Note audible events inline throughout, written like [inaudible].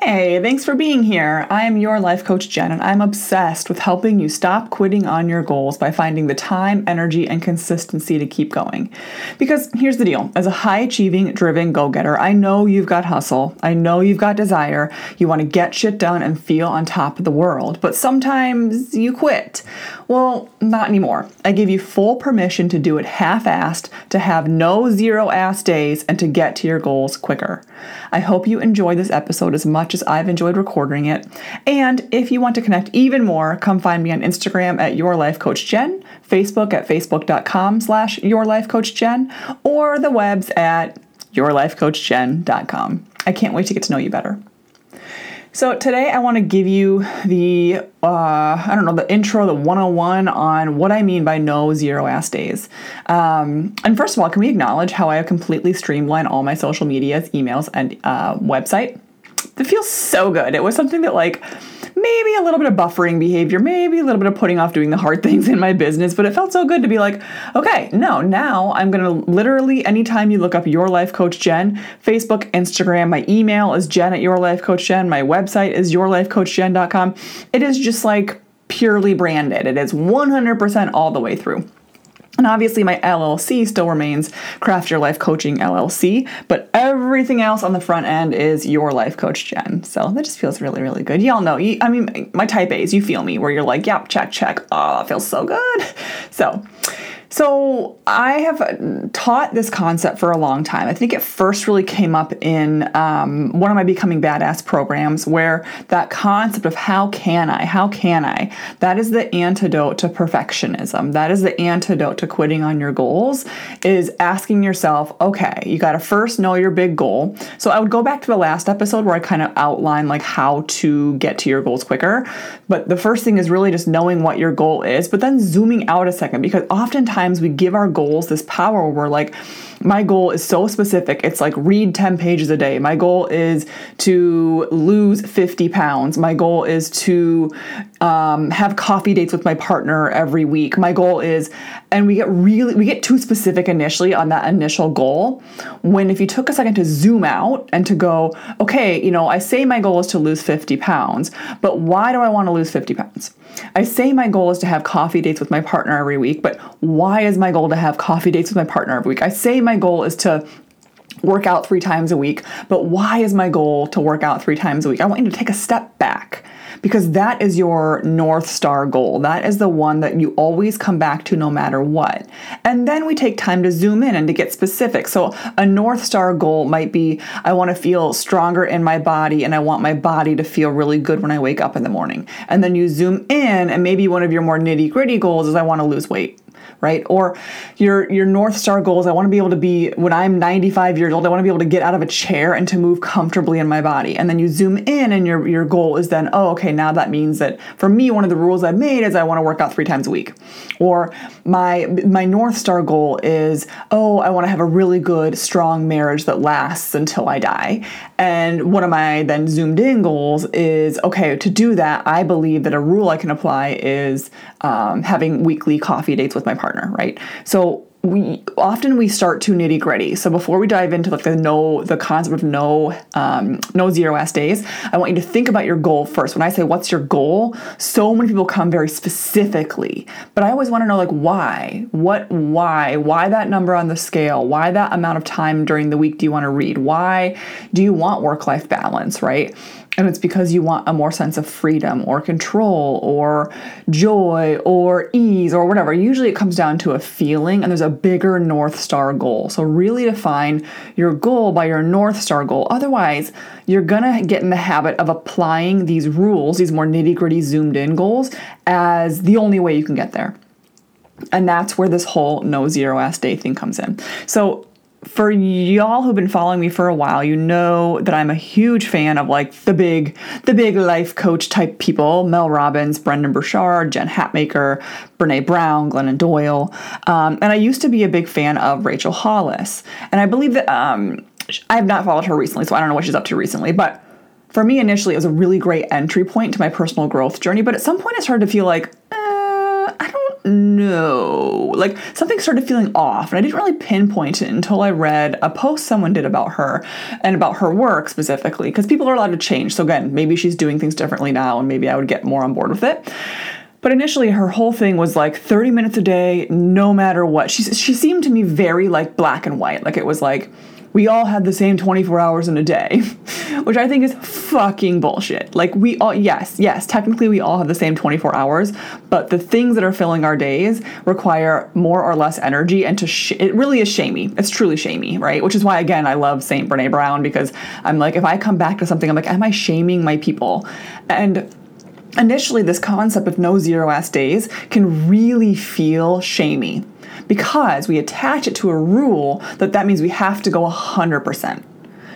Hey, thanks for being here. I am your life coach, Jen, and I'm obsessed with helping you stop quitting on your goals by finding the time, energy, and consistency to keep going. Because here's the deal as a high achieving, driven go getter, I know you've got hustle, I know you've got desire, you want to get shit done and feel on top of the world, but sometimes you quit. Well, not anymore. I give you full permission to do it half assed, to have no zero ass days, and to get to your goals quicker. I hope you enjoy this episode as much as I've enjoyed recording it. And if you want to connect even more, come find me on Instagram at Your Life Coach Jen, Facebook at facebook.com slash Your Life Coach Jen, or the webs at yourlifecoachjen.com. I can't wait to get to know you better. So today I want to give you the uh, I don't know the intro, the 101 on what I mean by no zero ass days. Um, and first of all, can we acknowledge how I have completely streamlined all my social medias, emails, and uh, website? It feels so good. It was something that like maybe a little bit of buffering behavior, maybe a little bit of putting off doing the hard [laughs] things in my business, but it felt so good to be like, okay, no, now I'm gonna literally, anytime you look up Your Life Coach Jen, Facebook, Instagram, my email is jen at Your Life Coach Jen, my website is yourlifecoachjen.com. It is just like purely branded, it is 100% all the way through. And obviously, my LLC still remains Craft Your Life Coaching LLC, but everything else on the front end is Your Life Coach Jen. So that just feels really, really good. Y'all know, I mean, my type A's, you feel me, where you're like, yep, check, check. Oh, that feels so good. [laughs] So, so I have taught this concept for a long time. I think it first really came up in um, one of my Becoming Badass programs, where that concept of how can I, how can I, that is the antidote to perfectionism. That is the antidote to quitting on your goals. Is asking yourself, okay, you got to first know your big goal. So I would go back to the last episode where I kind of outlined like how to get to your goals quicker. But the first thing is really just knowing what your goal is, but then zooming out a second because oftentimes times we give our goals this power where we're like, my goal is so specific. It's like read 10 pages a day. My goal is to lose 50 pounds. My goal is to um, have coffee dates with my partner every week. My goal is, and we get really, we get too specific initially on that initial goal. When if you took a second to zoom out and to go, okay, you know, I say my goal is to lose 50 pounds, but why do I want to lose 50 pounds? I say my goal is to have coffee dates with my partner every week, but why is my goal to have coffee dates with my partner every week? I say my goal is to work out three times a week, but why is my goal to work out three times a week? I want you to take a step back because that is your North Star goal. That is the one that you always come back to no matter what. And then we take time to zoom in and to get specific. So, a North Star goal might be I want to feel stronger in my body and I want my body to feel really good when I wake up in the morning. And then you zoom in, and maybe one of your more nitty gritty goals is I want to lose weight right? Or your your north star goals, I want to be able to be when I'm 95 years old, I want to be able to get out of a chair and to move comfortably in my body. And then you zoom in and your your goal is then, oh, okay, now that means that for me one of the rules I've made is I want to work out 3 times a week. Or my my north star goal is, oh, I want to have a really good strong marriage that lasts until I die. And one of my then zoomed in goals is, okay, to do that, I believe that a rule I can apply is um, having weekly coffee dates with my partner, right? So we often we start too nitty gritty. So before we dive into like the no the concept of no um, no zero s days, I want you to think about your goal first. When I say what's your goal, so many people come very specifically, but I always want to know like why, what, why, why that number on the scale, why that amount of time during the week do you want to read, why do you want work life balance, right? And it's because you want a more sense of freedom or control or joy or ease or whatever. Usually it comes down to a feeling and there's a bigger North Star goal. So, really define your goal by your North Star goal. Otherwise, you're gonna get in the habit of applying these rules, these more nitty gritty zoomed in goals, as the only way you can get there. And that's where this whole no zero ass day thing comes in. So, for y'all who've been following me for a while, you know that I'm a huge fan of like the big, the big life coach type people: Mel Robbins, Brendon Burchard, Jen Hatmaker, Brene Brown, Glennon Doyle. Um, and I used to be a big fan of Rachel Hollis, and I believe that um, I have not followed her recently, so I don't know what she's up to recently, but. For me, initially, it was a really great entry point to my personal growth journey, but at some point, it started to feel like, know. Like something started feeling off, and I didn't really pinpoint it until I read a post someone did about her and about her work specifically, because people are allowed to change. So, again, maybe she's doing things differently now, and maybe I would get more on board with it. But initially, her whole thing was like 30 minutes a day, no matter what. She, she seemed to me very like black and white. Like it was like, we all had the same 24 hours in a day, [laughs] which I think is fucking bullshit. Like, we all, yes, yes, technically we all have the same 24 hours, but the things that are filling our days require more or less energy, and to, sh- it really is shamey. It's truly shamey, right? Which is why, again, I love St. Brene Brown because I'm like, if I come back to something, I'm like, am I shaming my people? And initially, this concept of no zero ass days can really feel shamey because we attach it to a rule that that means we have to go 100%.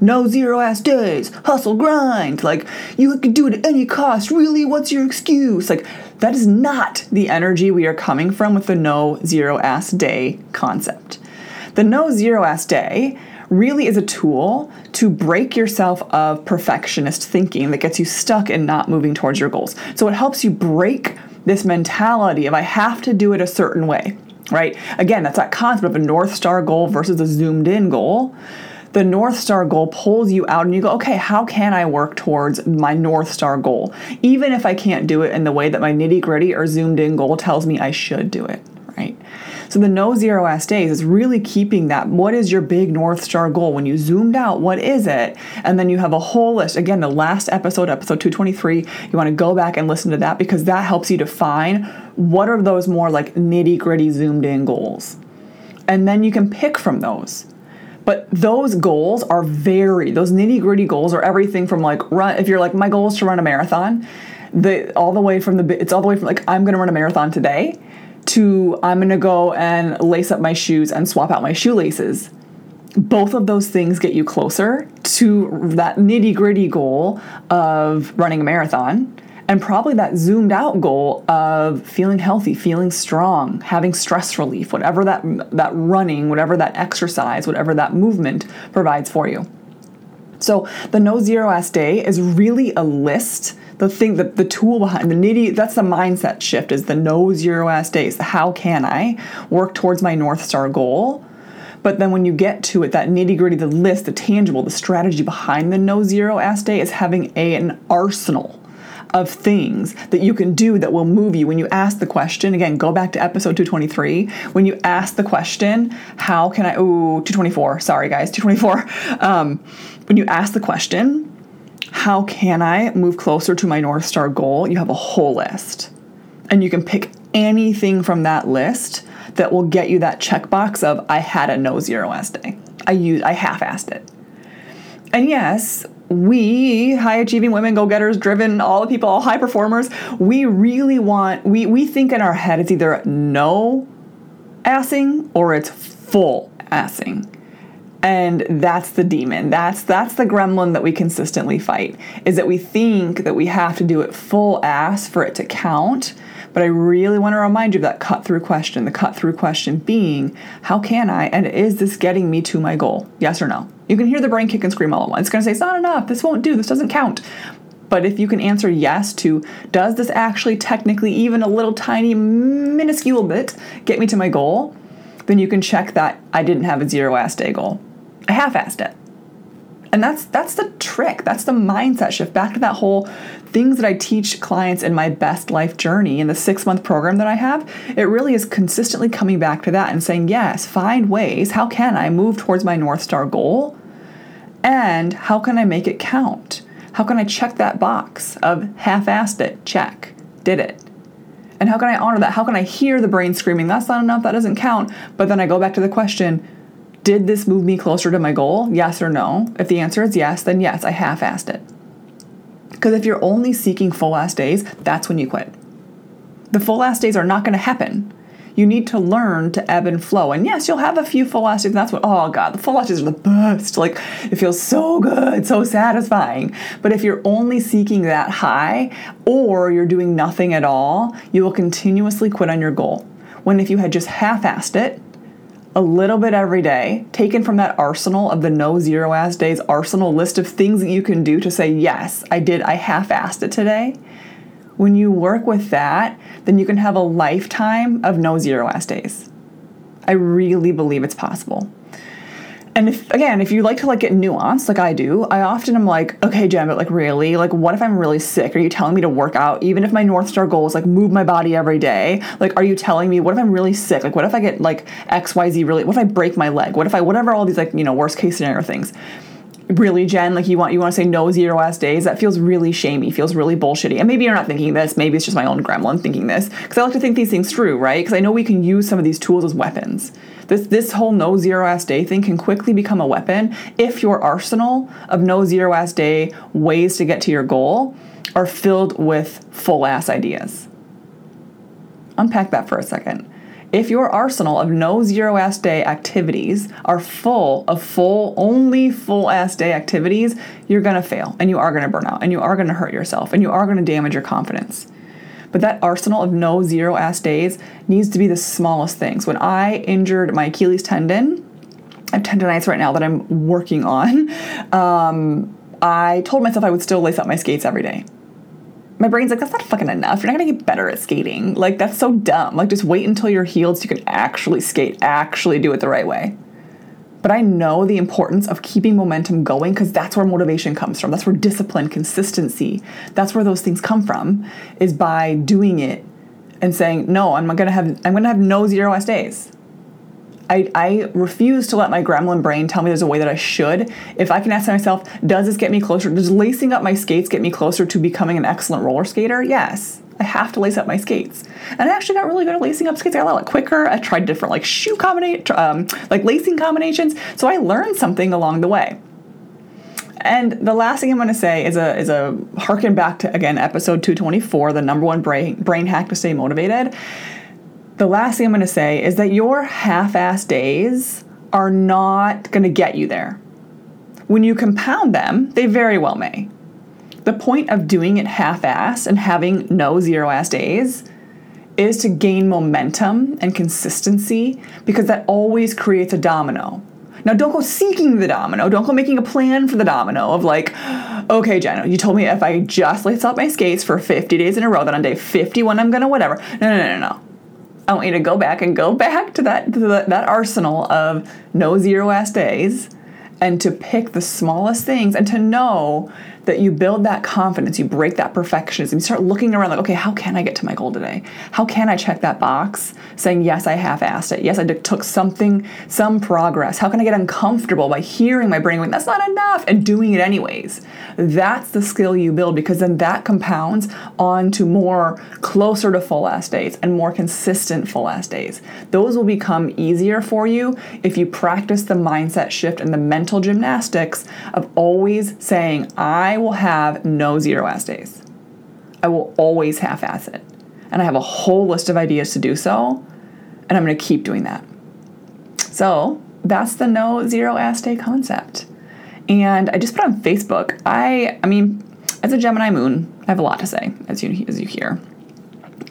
No zero ass days, hustle, grind. Like, you can do it at any cost. Really, what's your excuse? Like, that is not the energy we are coming from with the no zero ass day concept. The no zero ass day really is a tool to break yourself of perfectionist thinking that gets you stuck in not moving towards your goals. So it helps you break this mentality of I have to do it a certain way right? Again, that's that concept of a North Star goal versus a zoomed in goal. The North Star goal pulls you out and you go, okay, how can I work towards my North Star goal? Even if I can't do it in the way that my nitty gritty or zoomed in goal tells me I should do it, right? So the no zero S days is really keeping that. What is your big North Star goal? When you zoomed out, what is it? And then you have a whole list. Again, the last episode, episode 223, you want to go back and listen to that because that helps you define what are those more like nitty gritty zoomed in goals. And then you can pick from those. But those goals are very, those nitty gritty goals are everything from like run, if you're like, my goal is to run a marathon, the all the way from the, it's all the way from like, I'm gonna run a marathon today to I'm going to go and lace up my shoes and swap out my shoelaces. Both of those things get you closer to that nitty gritty goal of running a marathon and probably that zoomed out goal of feeling healthy, feeling strong, having stress relief, whatever that that running, whatever that exercise, whatever that movement provides for you. So the no zero ass day is really a list the thing that the tool behind the nitty that's the mindset shift is the no zero ass days. How can i work towards my north star goal? But then when you get to it that nitty gritty the list the tangible the strategy behind the no zero ass day is having a, an arsenal of things that you can do that will move you. When you ask the question again go back to episode 223 when you ask the question how can i oh 224 sorry guys 224 um, when you ask the question how can I move closer to my North Star goal? You have a whole list. And you can pick anything from that list that will get you that checkbox of I had a no zero ass day. I used I half-assed it. And yes, we high achieving women, go getters, driven, all the people, all high performers, we really want, we, we think in our head it's either no assing or it's full assing and that's the demon. That's that's the gremlin that we consistently fight is that we think that we have to do it full ass for it to count. But i really want to remind you of that cut through question. The cut through question being how can i and is this getting me to my goal? Yes or no? You can hear the brain kick and scream all at once. It's going to say it's not enough. This won't do. This doesn't count. But if you can answer yes to does this actually technically even a little tiny minuscule bit get me to my goal? then you can check that I didn't have a zero ass day goal. I half-assed it. And that's that's the trick. That's the mindset shift. Back to that whole things that I teach clients in my best life journey in the 6-month program that I have. It really is consistently coming back to that and saying, "Yes, find ways. How can I move towards my North Star goal? And how can I make it count? How can I check that box of half-assed it? Check. Did it." And how can I honor that? How can I hear the brain screaming, that's not enough, that doesn't count? But then I go back to the question, did this move me closer to my goal? Yes or no? If the answer is yes, then yes, I half assed it. Because if you're only seeking full ass days, that's when you quit. The full ass days are not going to happen. You need to learn to ebb and flow. And yes, you'll have a few full ass days, and that's what, oh God, the full ass days are the best. Like, it feels so good, so satisfying. But if you're only seeking that high, or you're doing nothing at all, you will continuously quit on your goal. When if you had just half assed it, a little bit every day, taken from that arsenal of the no zero ass days arsenal list of things that you can do to say, yes, I did, I half assed it today. When you work with that, then you can have a lifetime of no zero ass days. I really believe it's possible. And if again, if you like to like get nuanced like I do, I often am like, okay, Jen, but like really, like what if I'm really sick? Are you telling me to work out even if my North Star goal is like move my body every day? Like are you telling me what if I'm really sick? Like what if I get like XYZ really what if I break my leg? What if I whatever all these like, you know, worst case scenario things? Really jen like you want you want to say no zero ass days that feels really shamey feels really bullshitty. And maybe you're not thinking this maybe it's just my own gremlin thinking this because i like to think these things through right? Because i know we can use some of these tools as weapons. This this whole no zero ass day thing can quickly become a weapon if your arsenal of no zero ass day ways to get to your goal are filled with full ass ideas. Unpack that for a second if your arsenal of no zero ass day activities are full of full, only full ass day activities, you're gonna fail and you are gonna burn out and you are gonna hurt yourself and you are gonna damage your confidence. But that arsenal of no zero ass days needs to be the smallest things. When I injured my Achilles tendon, I have tendonitis right now that I'm working on. Um, I told myself I would still lace up my skates every day my brain's like, that's not fucking enough. You're not gonna get better at skating. Like, that's so dumb. Like, just wait until you're healed so you can actually skate, actually do it the right way. But I know the importance of keeping momentum going because that's where motivation comes from. That's where discipline, consistency, that's where those things come from, is by doing it and saying, no, I'm gonna have I'm gonna have no zero S days. I, I refuse to let my gremlin brain tell me there's a way that I should. If I can ask myself, does this get me closer? Does lacing up my skates get me closer to becoming an excellent roller skater? Yes. I have to lace up my skates. And I actually got really good at lacing up skates. I got a lot quicker. I tried different like shoe combination, um, like lacing combinations. So I learned something along the way. And the last thing I'm going to say is a is a harken back to again episode 224, the number one brain brain hack to stay motivated the last thing I'm going to say is that your half ass days are not going to get you there. When you compound them, they very well may. The point of doing it half ass and having no zero ass days is to gain momentum and consistency because that always creates a domino. Now, don't go seeking the domino. Don't go making a plan for the domino of like, okay, Jenna, you told me if I just lace up my skates for 50 days in a row, then on day 51 I'm gonna whatever. No, no, no, no, no. I want you to go back and go back to that to the, that arsenal of no zero ass days and to pick the smallest things and to know that you build that confidence, you break that perfectionism, you start looking around like, okay, how can I get to my goal today? How can I check that box saying, yes, I half assed it. Yes, I took something, some progress. How can I get uncomfortable by hearing my brain going, that's not enough, and doing it anyways? That's the skill you build because then that compounds onto more closer to full ass days and more consistent full ass days. Those will become easier for you if you practice the mindset shift and the mental gymnastics of always saying, I I will have no zero ass days. I will always half ass it. And I have a whole list of ideas to do so. And I'm going to keep doing that. So that's the no zero ass day concept. And I just put on Facebook. I, I mean, as a Gemini moon, I have a lot to say, as you as you hear.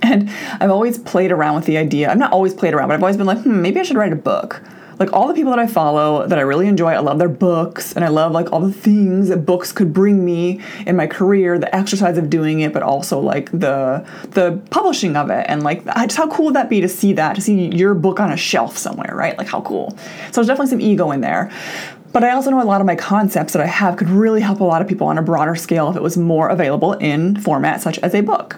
And I've always played around with the idea. I've not always played around, but I've always been like, hmm, maybe I should write a book like all the people that I follow that I really enjoy, I love their books and I love like all the things that books could bring me in my career, the exercise of doing it, but also like the the publishing of it and like just how cool would that be to see that, to see your book on a shelf somewhere, right? Like how cool. So there's definitely some ego in there. But I also know a lot of my concepts that I have could really help a lot of people on a broader scale if it was more available in format such as a book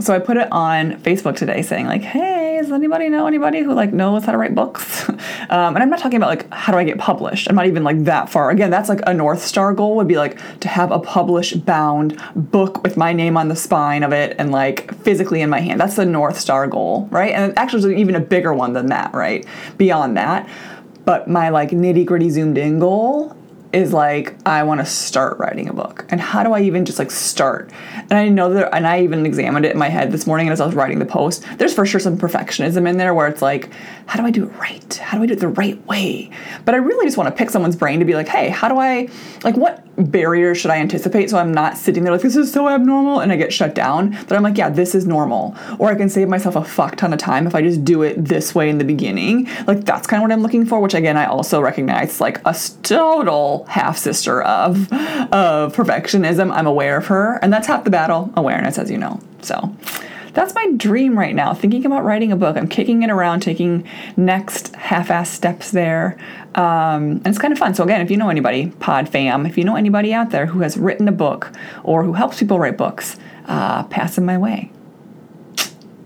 so I put it on Facebook today saying like, hey, does anybody know anybody who like knows how to write books? [laughs] um, and I'm not talking about like how do I get published. I'm not even like that far. Again, that's like a North Star goal would be like to have a published bound book with my name on the spine of it and like physically in my hand. That's the North Star goal, right? And actually there's even a bigger one than that, right? Beyond that. But my like nitty gritty zoomed in goal is like I want to start writing a book. And how do I even just like start? And I know that and I even examined it in my head this morning as I was writing the post. There's for sure some perfectionism in there where it's like, how do I do it right? How do I do it the right way? But I really just want to pick someone's brain to be like, hey, how do I like what barriers should I anticipate so I'm not sitting there like this is so abnormal and I get shut down. That I'm like, yeah, this is normal. Or I can save myself a fuck ton of time if I just do it this way in the beginning. Like that's kind of what I'm looking for, which again I also recognize like a total half sister of of perfectionism. I'm aware of her, and that's half the battle. Awareness, as you know. So that's my dream right now. Thinking about writing a book. I'm kicking it around, taking next half-ass steps there. Um, and it's kind of fun. So again, if you know anybody, Pod Fam, if you know anybody out there who has written a book or who helps people write books, uh, pass them my way.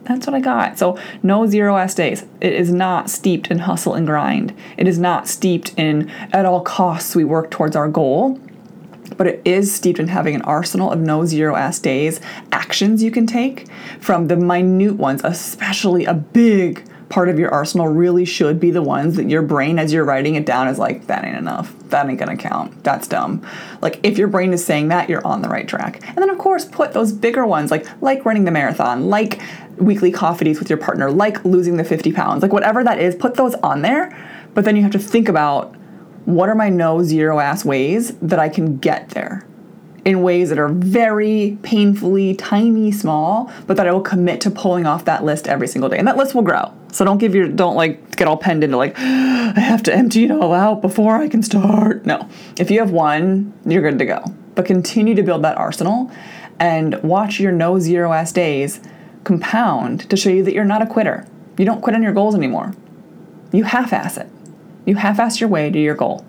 That's what I got. So, no zero S days. It is not steeped in hustle and grind. It is not steeped in at all costs we work towards our goal but it is steeped in having an arsenal of no zero ass days actions you can take from the minute ones, especially a big part of your arsenal really should be the ones that your brain as you're writing it down is like that ain't enough. That ain't gonna count. That's dumb. Like if your brain is saying that you're on the right track. And then of course put those bigger ones like like running the marathon like weekly coffee dates with your partner like losing the 50 pounds like whatever that is put those on there. But then you have to think about what are my no zero ass ways that I can get there in ways that are very painfully tiny small, but that I will commit to pulling off that list every single day. And that list will grow. So don't give your don't like get all penned into like [gasps] I have to empty it all out before I can start. No. If you have one, you're good to go. But continue to build that arsenal and watch your no zero ass days compound to show you that you're not a quitter. You don't quit on your goals anymore. You half ass it. You half ass your way to your goal.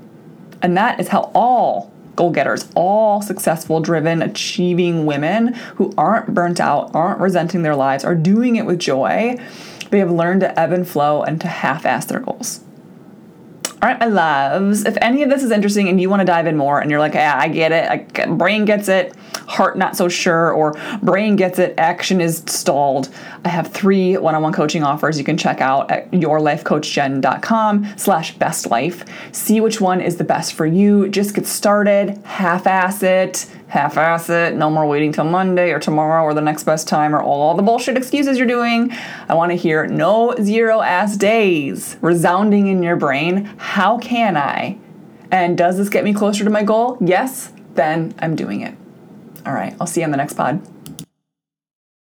And that is how all goal getters, all successful, driven, achieving women who aren't burnt out, aren't resenting their lives, are doing it with joy. They have learned to ebb and flow and to half ass their goals. All right, my loves. If any of this is interesting and you want to dive in more and you're like, yeah, I get it, I, brain gets it, heart not so sure, or brain gets it, action is stalled, I have three one-on-one coaching offers you can check out at yourlifecoachjen.com slash bestlife. See which one is the best for you. Just get started, half-ass it, half-ass it, no more waiting till Monday or tomorrow or the next best time or all the bullshit excuses you're doing. I want to hear no zero ass days resounding in your brain. How can I? And does this get me closer to my goal? Yes, then I'm doing it. All right, I'll see you on the next pod.